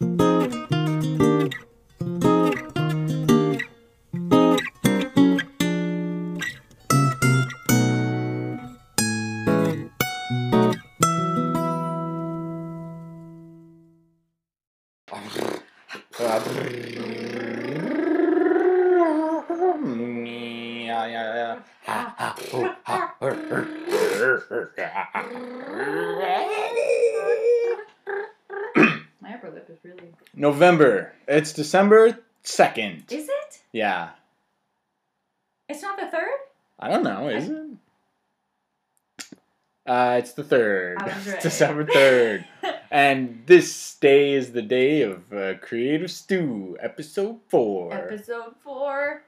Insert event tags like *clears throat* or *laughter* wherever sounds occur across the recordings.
Yeah, December 2nd. Is it? Yeah. It's not the third? I don't know, is it? Uh, it's the 3rd. *laughs* Right. December *laughs* 3rd. And this day is the day of uh, Creative Stew, episode 4. Episode four.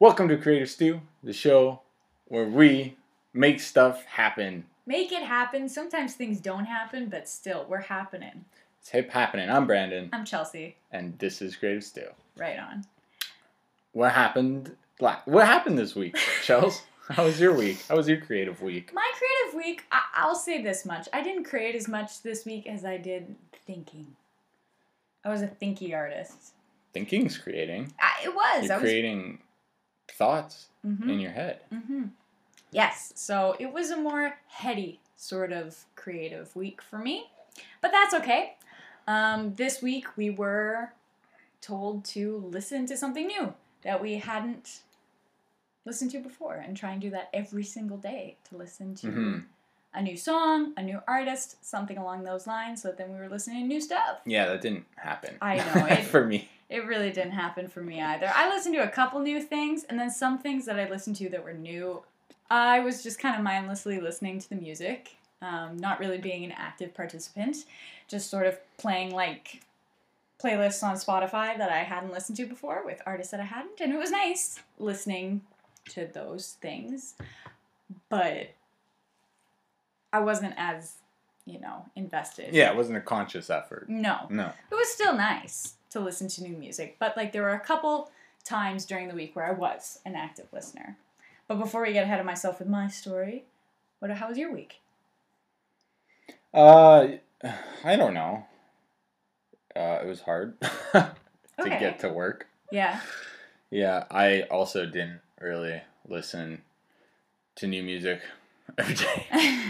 Welcome to Creative Stew, the show where we make stuff happen. Make it happen. Sometimes things don't happen, but still, we're happening. It's hip happening. I'm Brandon, I'm Chelsea. and this is Creative Stew. Right on. What happened? la- What happened this week, Chels? *laughs* How was your week? How was your creative week? My creative week, I- I'll say this much. I didn't create as much this week as I did thinking. I was a thinky artist. Thinking's creating. I, it was. You're I was. creating thoughts Mhm. in your head. Mm-hmm. Yes, so it was a more heady sort of creative week for me, but that's okay. Um, this week we were told to listen to something new that we hadn't listened to before and try and do that every single day to listen to Mhm. a new song, a new artist, something along those lines, so then we were listening to new stuff. Yeah, that didn't happen. I know, it- *laughs* For me. It really didn't happen for me either. I listened to a couple new things, and then some things that I listened to that were new. I was just kind of mindlessly listening to the music, um, not really being an active participant, just sort of playing like playlists on Spotify that I hadn't listened to before with artists that I hadn't, and it was nice listening to those things. But I wasn't as, you know, invested. Yeah, it wasn't a conscious effort. No No. it was still nice to listen to new music, but like there were a couple times during the week where I was an active listener. But before we get ahead of myself with my story, what how was your week? Uh, I don't know. Uh, it was hard *laughs* to Okay. get to work. Yeah. Yeah, I also didn't really listen to new music *laughs* every day. *laughs*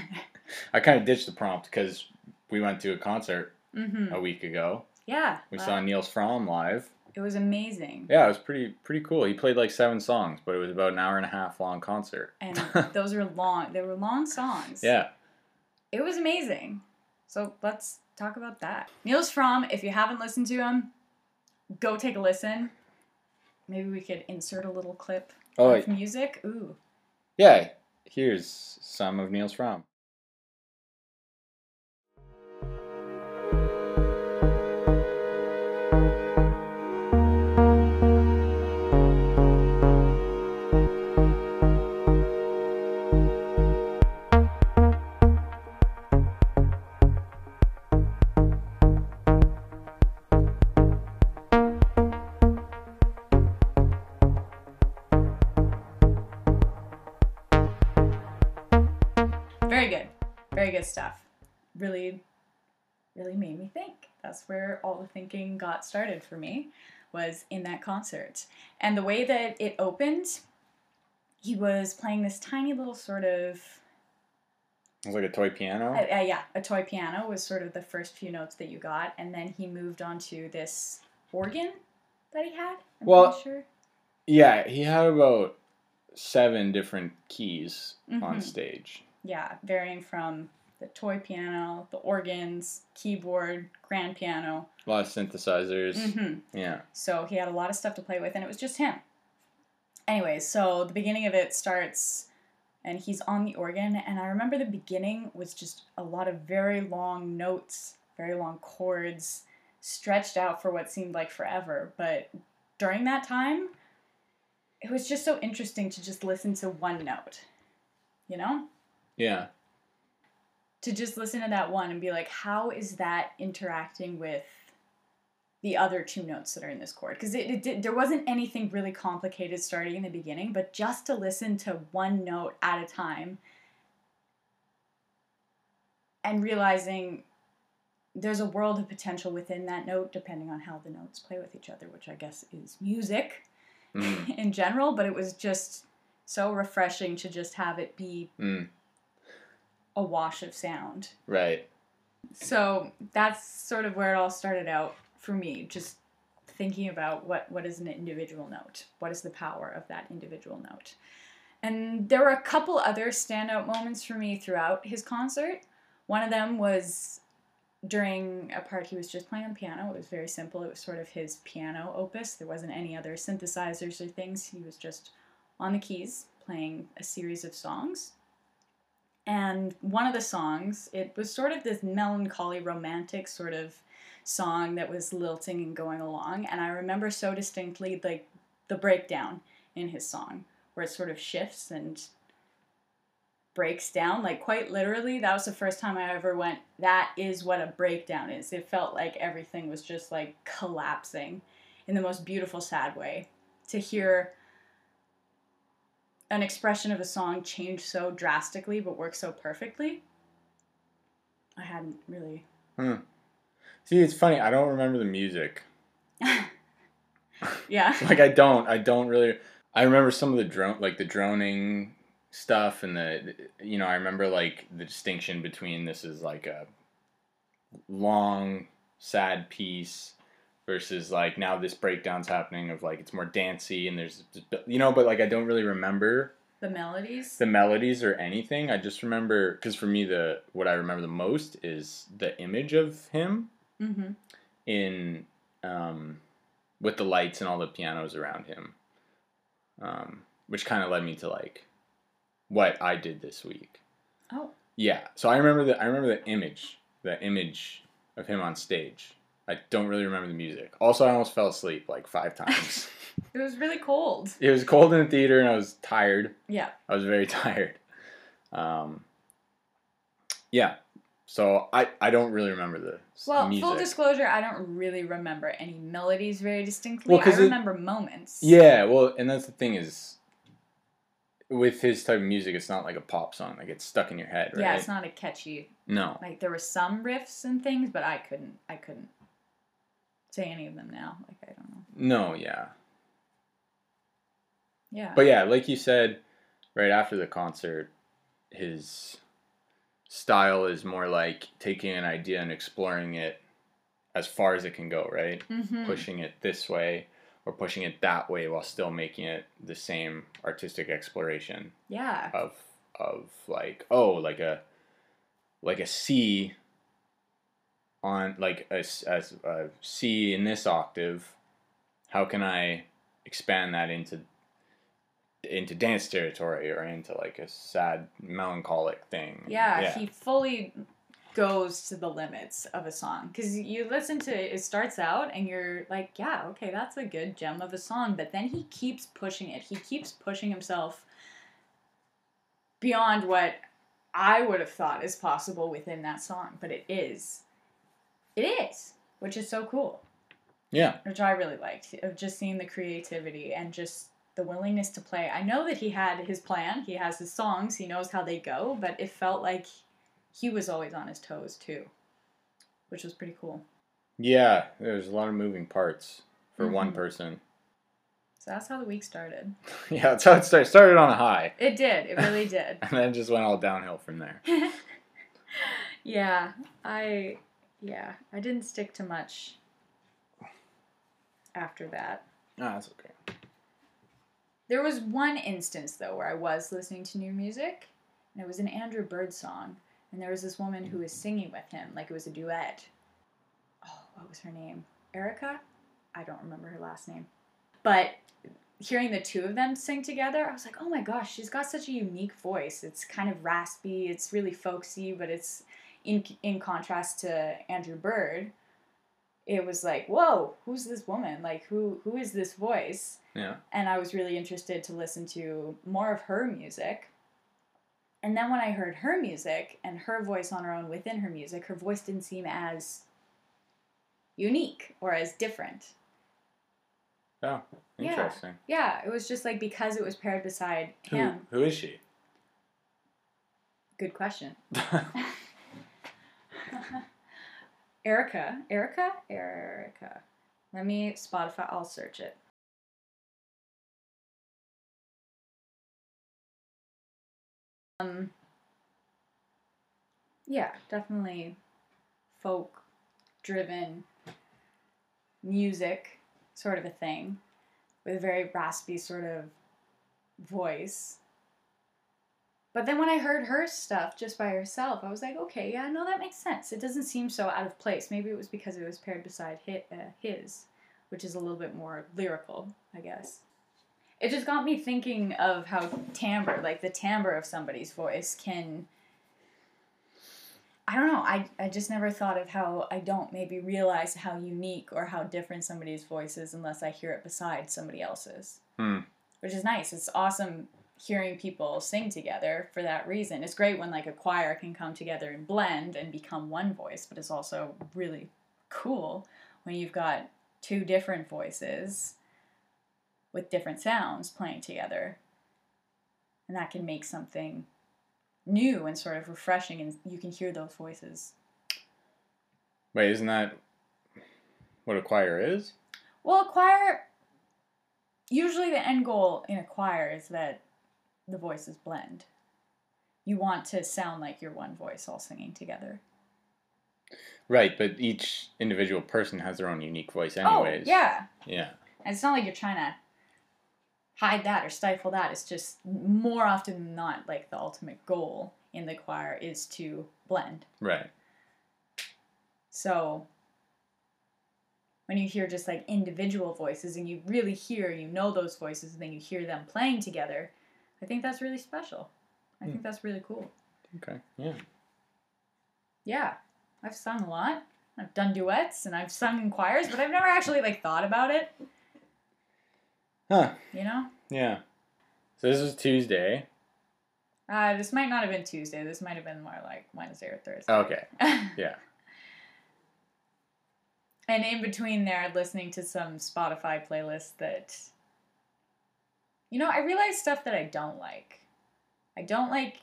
I kind of ditched the prompt because we went to a concert mhm. a week ago. Yeah. We wow. saw Nils Frahm live. It was amazing. Yeah, it was pretty pretty cool. He played like seven songs, but it was about an hour and a half long concert. And those were long. They were long songs. yeah, It was amazing. So let's talk about that. Nils Frahm, if you haven't listened to him, go take a listen. Maybe we could insert a little clip Oh, of music. Ooh. yeah. Here's some of Nils Frahm. Very good stuff. Really, really made me think. That's where all the thinking got started for me, was in that concert. And the way that it opened, he was playing this tiny little sort of, It was like a toy piano. uh, uh, yeah, a toy piano was sort of the first few notes that you got. And then he moved on to this organ that he had. I'm Well, sure. yeah, he had about seven different keys on Mhm. stage. Yeah, varying from the toy piano, the organs, keyboard, grand piano. A lot of synthesizers. hmm Yeah. So he had a lot of stuff to play with, and it was just him. Anyways, so the beginning of it starts, and he's on the organ, and I remember the beginning was just a lot of very long notes, very long chords, stretched out for what seemed like forever. But during that time, it was just so interesting to just listen to one note, you know? Yeah. To just listen to that one and be like, how is that interacting with the other two notes that are in this chord? Because it, it did, there wasn't anything really complicated starting in the beginning, but just to listen to one note at a time and realizing there's a world of potential within that note, depending on how the notes play with each other, which I guess is music Mm, *laughs* in general. But it was just so refreshing to just have it be mm, a wash of sound. right. So that's sort of where it all started out for me, just thinking about what, what is an individual note? What is the power of that individual note? And there were a couple other standout moments for me throughout his concert. One of them was during a part he was just playing on piano. It was very simple. It was sort of his piano opus. There wasn't any other synthesizers or things. He was just on the keys playing a series of songs. And one of the songs, it was sort of this melancholy, romantic sort of song that was lilting and going along. And I remember so distinctly like the breakdown in his song, where it sort of shifts and breaks down. Like quite literally, that was the first time I ever went, that is what a breakdown is. It felt like everything was just like collapsing in the most beautiful, sad way. To hear an expression of a song change so drastically but work so perfectly. I hadn't really. Hmm. See, it's funny. I don't remember the music. *laughs* yeah. *laughs* like I don't. I don't really. I remember some of the drone, like the droning stuff, and the you know I remember like the distinction between this is like a long sad piece versus like now this breakdown's happening of like it's more dancey and there's you know but like I don't really remember The melodies. the melodies or anything. I just remember because for me the what I remember the most is the image of him mm-hmm. in um, with the lights and all the pianos around him, um, which kind of led me to like what I did this week. Oh. Yeah, so I remember the I remember the image, the image of him on stage. I don't really remember the music. Also, I almost fell asleep like five times. *laughs* It was really cold. it was cold in the theater, and I was tired. Yeah. I was very *laughs* tired. Um, yeah, so I I don't really remember the Well, music. full disclosure, I don't really remember any melodies very distinctly. Well, I 'cause it- remember moments. Yeah, well, and that's the thing is, with his type of music, it's not like a pop song that gets stuck in your head, right? Yeah, it's not a catchy. No. Like there were some riffs and things, but I couldn't. I couldn't say any of them now. Like I don't know. No, yeah. Yeah. But yeah, like you said, right after the concert, his style is more like taking an idea and exploring it as far as it can go, right? Mhm. Pushing it this way or pushing it that way while still making it the same artistic exploration. Yeah. of of like oh like a like a C on like a, as a C in this octave how can I expand that into into dance territory or into like a sad melancholic thing Yeah, he fully goes to the limits of a song because you listen to it, it starts out and you're like, yeah, okay, that's a good gem of a song, but then he keeps pushing it. He keeps pushing himself beyond what I would have thought is possible within that song, but it is. It is, which is so cool, yeah which I really liked of just seeing the creativity and just the willingness to play. I know that he had his plan, he has his songs, he knows how they go, but it felt like he was always on his toes too, which was pretty cool. yeah there's a lot of moving parts for one Mhm. person So that's how the week started. *laughs* yeah that's how it started started on a high It did. It really *laughs* did. and then just went all downhill from there *laughs* yeah, I yeah, I didn't stick to much after that. ah that's okay There was one instance though where I was listening to new music, and it was an Andrew Bird song, and there was this woman who was singing with him, like it was a duet. Oh, what was her name? Erica? I don't remember her last name. But hearing the two of them sing together, I was like, oh my gosh, she's got such a unique voice. It's kind of raspy, it's really folksy, but it's in in contrast to Andrew Bird. It was like, whoa, who's this woman? Like, who who is this voice? yeah and I was really interested to listen to more of her music. And then when I heard her music and her voice on her own within her music, her voice didn't seem as unique or as different. oh Yeah. interesting Yeah, it was just like because it was paired beside who, him. who is she Good question. *laughs* *laughs* *laughs* Erica, Erica, Erica. Let me Spotify. I'll search it. Um. Yeah, definitely folk driven music sort of a thing with a very raspy sort of voice. But then when I heard her stuff just by herself, I was like, okay, yeah, no, that makes sense. It doesn't seem so out of place. Maybe it was because it was paired beside his, uh, his which is a little bit more lyrical, I guess. It just got me thinking of how timbre, like the timbre of somebody's voice, can. I don't know. I, I just never thought of how I don't maybe realize how unique or how different somebody's voice is unless I hear it beside somebody else's. Hmm. Which is nice. It's awesome hearing people sing together for that reason. It's great when like a choir can come together and blend and become one voice, but it's also really cool when you've got two different voices with different sounds playing together. And that can make something new and sort of refreshing and you can hear those voices. Wait, isn't that what a choir is? Well, a choir usually the end goal in a choir is that the voices blend. You want to sound like you're one voice all singing together. Right, but each individual person has their own unique voice, anyways. Oh, anyways. yeah. Yeah. And it's not like you're trying to hide that or stifle that. It's just more often than not, like the ultimate goal in the choir is to blend. Right. So when you hear just like individual voices and you really hear, you know those voices, and then you hear them playing together, I think that's really special. I Hmm. think that's really cool. Okay. Yeah. Yeah, I've sung a lot. I've done duets and I've sung in choirs, but I've never actually like thought about it. Huh. You know, Yeah. So this is Tuesday. uh, this might not have been Tuesday. This might have been more like Wednesday or Thursday. Okay. *laughs* Yeah. and in between there, listening to some Spotify playlist that, you know, I realize stuff that I don't like. I don't like.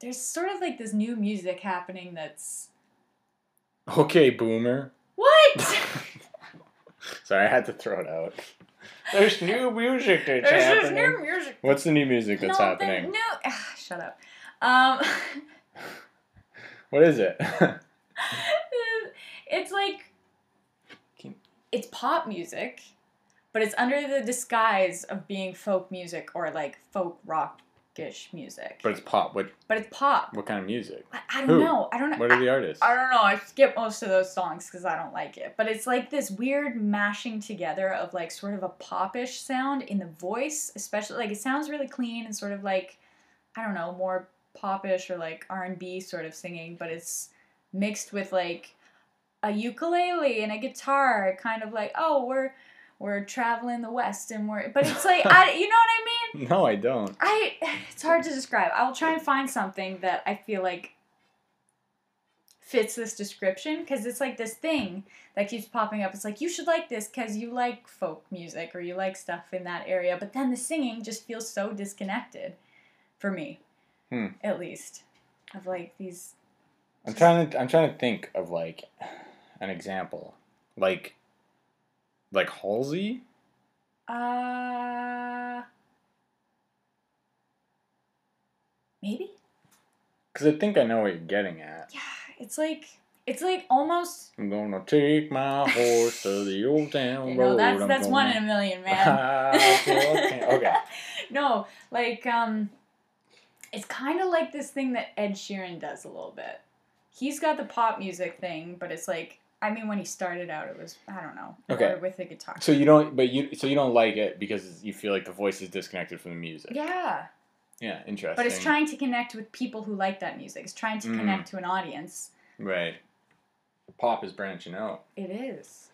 There's sort of like this new music happening that's Okay, boomer. what? *laughs* Sorry, I had to throw it out. There's new music that's There's happening. new music. What's the new music that's no, happening? there- No, ah, shut up. Um, What is it? *laughs* *laughs* it's like it's pop music, but it's under the disguise of being folk music or like folk rockish music. but it's pop. What But it's pop. what kind of music? I, I don't Who? know. I don't know. What are the artists? I, I don't know. I skip most of those songs because I don't like it. But it's like this weird mashing together of like sort of a popish sound in the voice, especially like it sounds really clean and sort of like I don't know, more popish or like R and B sort of singing, but it's mixed with like a ukulele and a guitar, kind of like oh we're we're traveling the west and we're but it's like *laughs* I you know what I mean. No, I don't. I it's hard to describe. I will try and find something that I feel like fits this description because it's like this thing that keeps popping up. It's like you should like this because you like folk music or you like stuff in that area, but then the singing just feels so disconnected for me, Hmm. at least, of like these. I'm trying to I'm trying to think of like an example. Like like Halsey? Uh, maybe. Cuz I think I know what you're getting at. Yeah, it's like it's like almost. I'm gonna take my horse to the old town *laughs* You road. know, that's I'm that's one in a million, man. *laughs* okay. *laughs* no, like um, it's kind of like this thing that Ed Sheeran does a little bit. He's got the pop music thing, but it's like I mean, when he started out, it was I don't know, Okay. with the guitar. So you don't but you so you don't like it because you feel like the voice is disconnected from the music. yeah, Yeah, interesting. but it's trying to connect with people who like that music. It's trying to Mm. connect to an audience. Right. Pop is branching out. It is.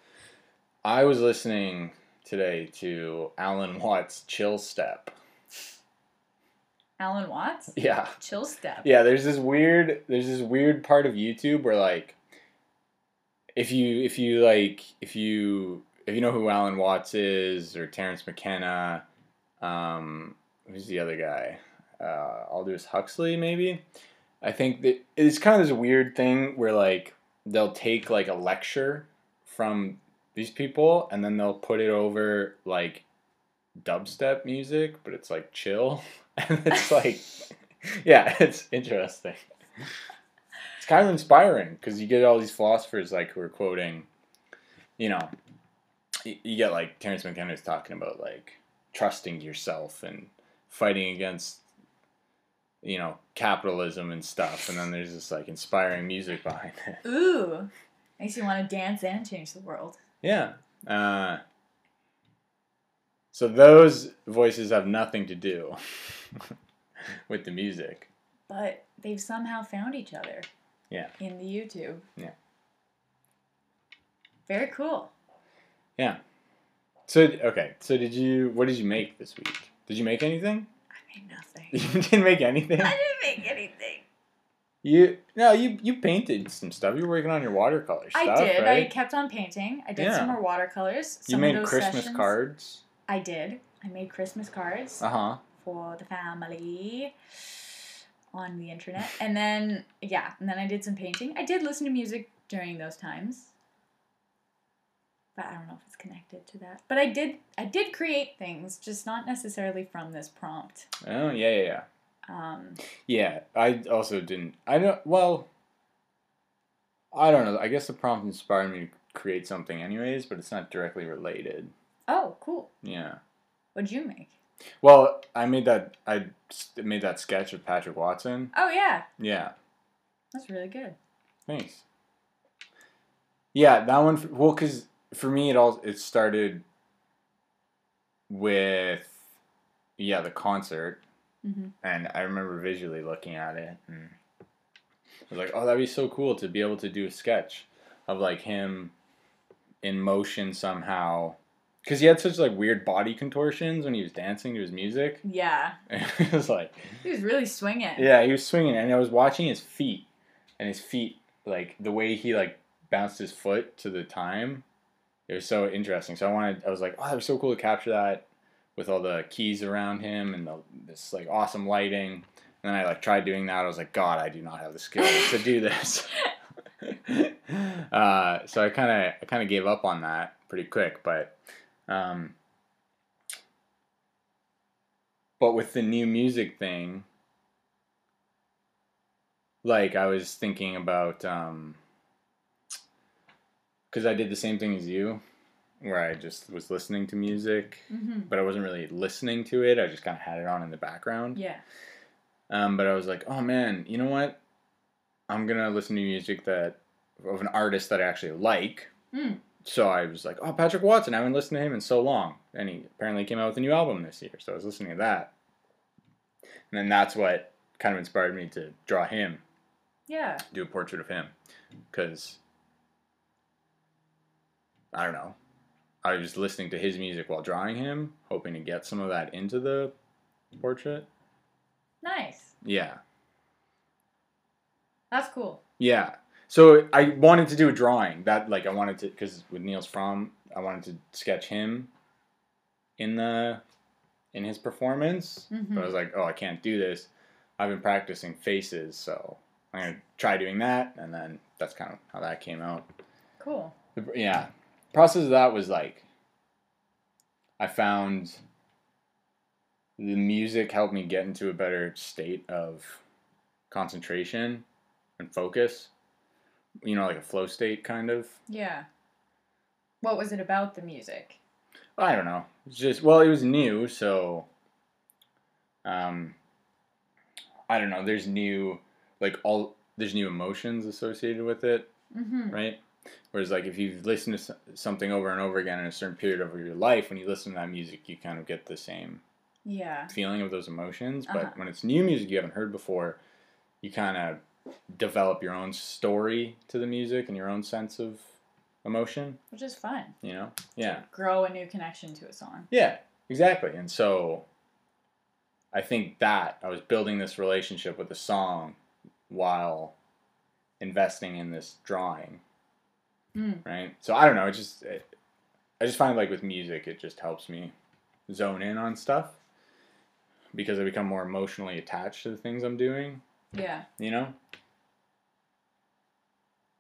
I was listening today to Alan *laughs* Watts' Chill Step. Alan Watts, Yeah. Chill Step. Yeah, there's this weird there's this weird part of YouTube where like if you if you like if you if you know who Alan Watts is or Terence McKenna, um who's the other guy? Uh Aldous Huxley maybe? I think that it's kind of this weird thing where like they'll take like a lecture from these people and then they'll put it over like dubstep music, but it's like chill. *laughs* And it's like, *laughs* yeah, it's interesting. It's kind of inspiring because you get all these philosophers like who are quoting, you know, you, you get like Terence McKenna's talking about like trusting yourself and fighting against, you know, capitalism and stuff. And then there's this like inspiring music behind it. *laughs* Ooh, makes you want to dance and change the world. Yeah. Uh, so those voices have nothing to do *laughs* with the music. But they've somehow found each other. Yeah. In the YouTube. Yeah. Very cool. Yeah. So okay. So did you? What did you make this week? Did you make anything? I made nothing. *laughs* You didn't make anything. I didn't make anything. You no. You you painted some stuff. You were working on your watercolor stuff. I did. Right? I kept on painting. I did Yeah. some more watercolors. you Some made of those Christmas sessions- cards. I did. I made Christmas cards Uh huh. for the family on the internet. And then yeah, and then I did some painting. I did listen to music during those times. But I don't know if it's connected to that. But I did I did create things, just not necessarily from this prompt. Oh yeah yeah yeah. Um, Yeah. I also didn't. I don't. Well. I don't know. I guess the prompt inspired me to create something anyways, but it's not directly related. oh, cool. Yeah. What'd you make? Well, I made that I made that sketch with Patrick Watson. Oh yeah, Yeah. that's really good. Thanks. Yeah, that one. Well, because for me, it all it started with yeah the concert, hmm and I remember visually looking at it, and I was like, oh, that'd be so cool to be able to do a sketch of like him in motion somehow. Because he had such like weird body contortions when he was dancing to his music. Yeah, *laughs* it was like he was really swinging. Yeah, he was swinging, and I was watching his feet, and his feet, like the way he like bounced his foot to the time, it was so interesting. So I wanted, I was like, oh, that was so cool to capture that with all the keys around him and the, this like awesome lighting. And then I like tried doing that. I was like, God, I do not have the skills to do this. *laughs* *laughs* uh, so I kind of, I kind of gave up on that pretty quick, but. Um, but with the new music thing, like I was thinking about um cuz I did the same thing as you where I just was listening to music, hmm but I wasn't really listening to it. I just kind of had it on in the background. Yeah. Um but I was like, "Oh man, you know what? I'm going to listen to music that of an artist that I actually like." Mm. So I was like, "Oh, Patrick Watson, I haven't listened to him in so long." And he apparently came out with a new album this year. So I was listening to that. And then that's what kind of inspired me to draw him Yeah. do a portrait of him because I don't know. I was listening to his music while drawing him, hoping to get some of that into the portrait. Nice. Yeah. That's cool. Yeah. So I wanted to do a drawing that like I wanted to because with Nils Frahm, I wanted to sketch him in the in his performance. Mhm. But I was like, oh, I can't do this. I've been practicing faces, so I'm gonna try doing that, and then that's kind of how that came out. Cool. The- yeah process of that was like i found the music helped me get into a better state of concentration and focus you know like a flow state kind of Yeah. What was it about the music? i don't know it's just well it was new so um i don't know there's new like all there's new emotions associated with it Mm-hmm. right? Whereas, like, if you've listened to something over and over again in a certain period of your life, when you listen to that music, you kind of get the same Yeah. feeling of those emotions. But Uh-huh. when it's new music you haven't heard before, you kind of develop your own story to the music and your own sense of emotion, Which is fun. you know? Yeah. Grow a new connection to a song. Yeah, exactly. And so I think that I was building this relationship with the song while investing in this drawing. Mm. right? So I don't know. It just it, I just find like with music, it just helps me zone in on stuff because I become more emotionally attached to the things I'm doing. Yeah. You know?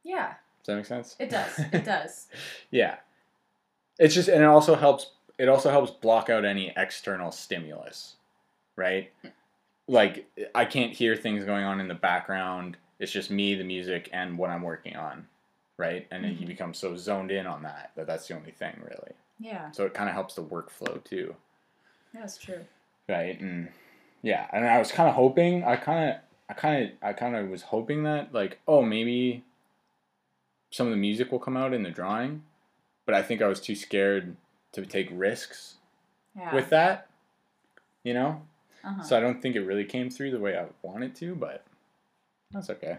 Yeah. Does that make sense? It does. It *laughs* does. yeah. It's just and it also helps it also helps block out any external stimulus, right? Like I can't hear things going on in the background. It's just me, the music, and what I'm working on, right? And then you mm-hmm. become so zoned in on that that that's the only thing really. Yeah, So it kind of helps the workflow too, that's true. right? And yeah, and I was kind of hoping. I kind of, I kind of, I kind of was hoping that like, oh, maybe some of the music will come out in the drawing, but I think I was too scared to take risks Yeah. with that. You know, uh-huh. so I don't think it really came through the way I wanted to, but that's okay.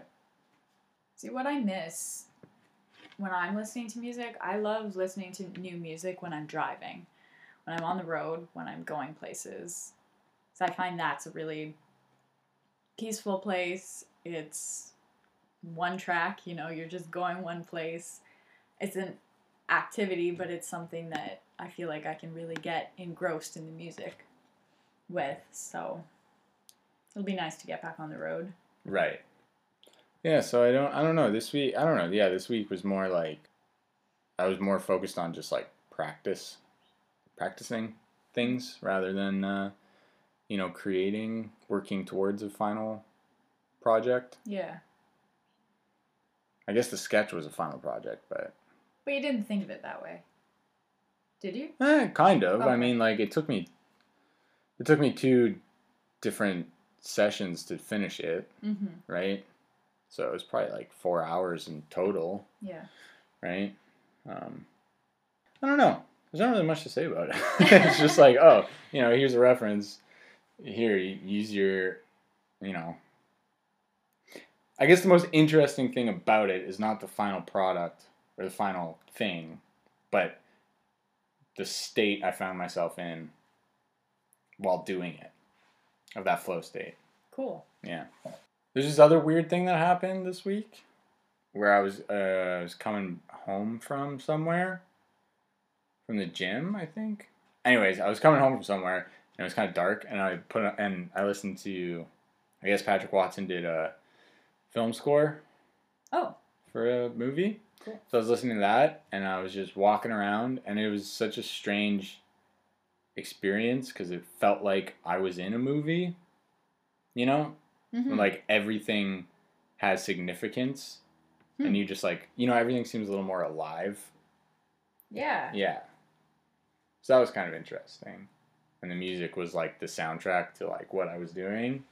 See what I miss when I'm listening to music. I love listening to new music when I'm driving, when I'm on the road, when I'm going places. So I find that's a really peaceful place. It's one track, you know, you're just going one place. It's an activity, but it's something that I feel like I can really get engrossed in the music with. So it'll be nice to get back on the road. Right. Yeah, so I don't I don't know. This week I don't know. Yeah, this week was more like I was more focused on just like practice practicing things rather than uh you know, creating, working towards a final project. Yeah. I guess the sketch was a final project, but But you didn't think of it that way. Did you? eh, kind of. I mean, like it took me it took me two different sessions to finish it, Mm-hmm. right? So it was probably like 4 hours in total. Yeah. right? Um, I don't know. There's not really much to say about it. *laughs* it's just like, oh, you know, here's a reference. Here, use your, you know. I guess the most interesting thing about it is not the final product or the final thing, but the state I found myself in while doing it, of that flow state. Cool. Yeah. There's this other weird thing that happened this week where I was uh, I was coming home from somewhere from the gym, I think. Anyways, I was coming home from somewhere and it was kind of dark and I put and I listened to I guess Patrick Watson did a film score Oh, for a movie. Cool. So I was listening to that and I was just walking around and it was such a strange experience because it felt like I was in a movie. You know, mhm. like everything has significance Hmm. and you just like you know everything seems a little more alive yeah. yeah so that was kind of interesting and the music was like the soundtrack to like what i was doing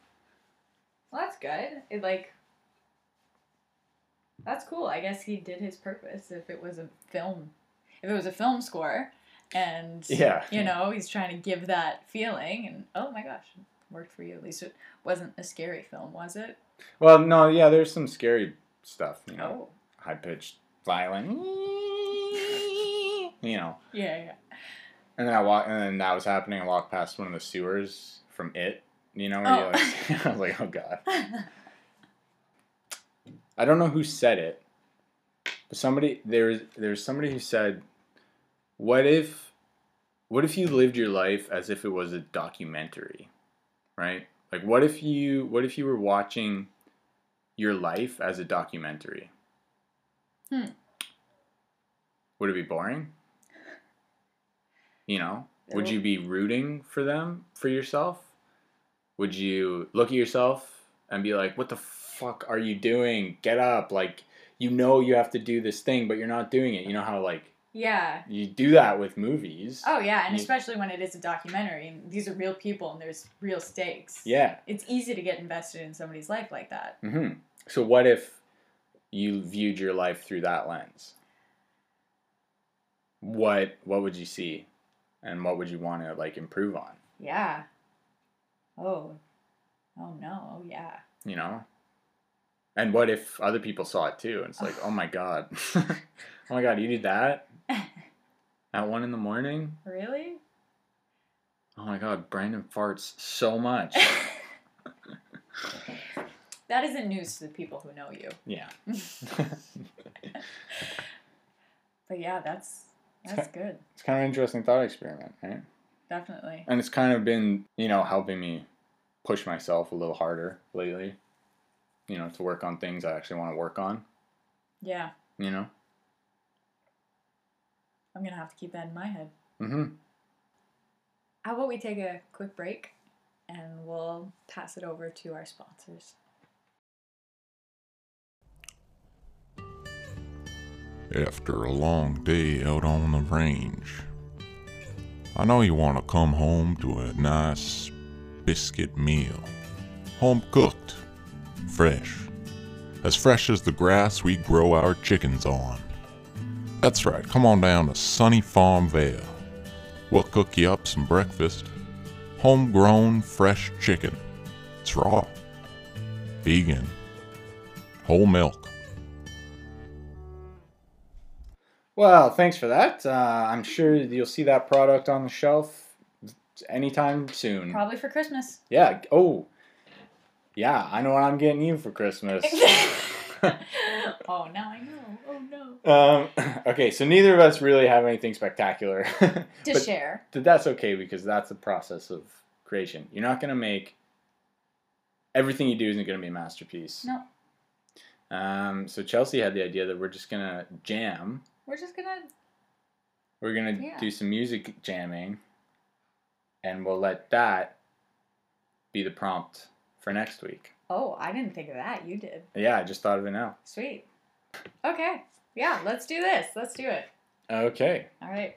Well, that's good. It like. That's cool. I guess he did his purpose. If it was a film, if it was a film score, and Yeah. you know he's trying to give that feeling, and oh my gosh, it worked for you. At least it wasn't a scary film, was it? well no yeah there's some scary stuff you know Oh, high-pitched violin you know yeah, yeah. And then i walk and then that was happening i walked past one of the sewers from it you know where Oh. you like, *laughs* i was like oh god I don't know who said it, but somebody there's there's somebody who said, "What if, what if you lived your life as if it was a documentary, right? Like, what if you what if you were watching your life as a documentary? Hmm. Would it be boring? You know, would you be rooting for them for yourself? Would you look at yourself and be like, "What the fuck are you doing? Get up!" Like you know you have to do this thing, but you're not doing it. You know how like yeah. you do that with movies. Oh yeah, and You- especially when it is a documentary, and these are real people, and there's real stakes. Yeah. It's easy to get invested in somebody's life like that. hmm So what if you viewed your life through that lens? What what would you see, and what would you want to like improve on? Yeah. Oh. Oh no. Oh yeah. You know. And what if other people saw it too? And it's like, oh my god, *laughs* oh my god, you did that *laughs* at one in the morning. Really? Oh my god, Brandon farts so much. *laughs* that isn't news to the people who know you. yeah. But yeah, that's that's good. it's kind of an interesting thought experiment, right? Definitely. And it's kind of been, you know, helping me push myself a little harder lately. You know, to work on things I actually want to work on. Yeah. You know. I'm gonna have to keep that in my head. Mm-hmm. How about we take a quick break and we'll pass it over to our sponsors. After a long day out on the range, I know you want to come home to a nice biscuit meal. Home cooked, fresh, as fresh as the grass we grow our chickens on. That's right, come on down to Sunny Farm Vale. We'll cook you up some breakfast. Homegrown fresh chicken. It's raw, vegan, whole milk. Well, thanks for that. Uh, I'm sure you'll see that product on the shelf anytime soon. Probably for Christmas. Yeah. Oh. Yeah, I know what I'm getting you for Christmas. *laughs* oh, now I know. Oh no. um, *clears throat* okay, so neither of us really have anything spectacular. *laughs* To But- share. But that's okay because that's the process of creation. You're not gonna make everything you do isn't gonna be a masterpiece. No, Um, so Chelsea had the idea that we're just gonna jam. We're just gonna. We're gonna Yeah. do some music jamming, and we'll let that be the prompt for next week. Oh, I didn't think of that. You did. Yeah, I just thought of it now. Sweet. Okay. Yeah, let's do this. Let's do it. Okay. All right.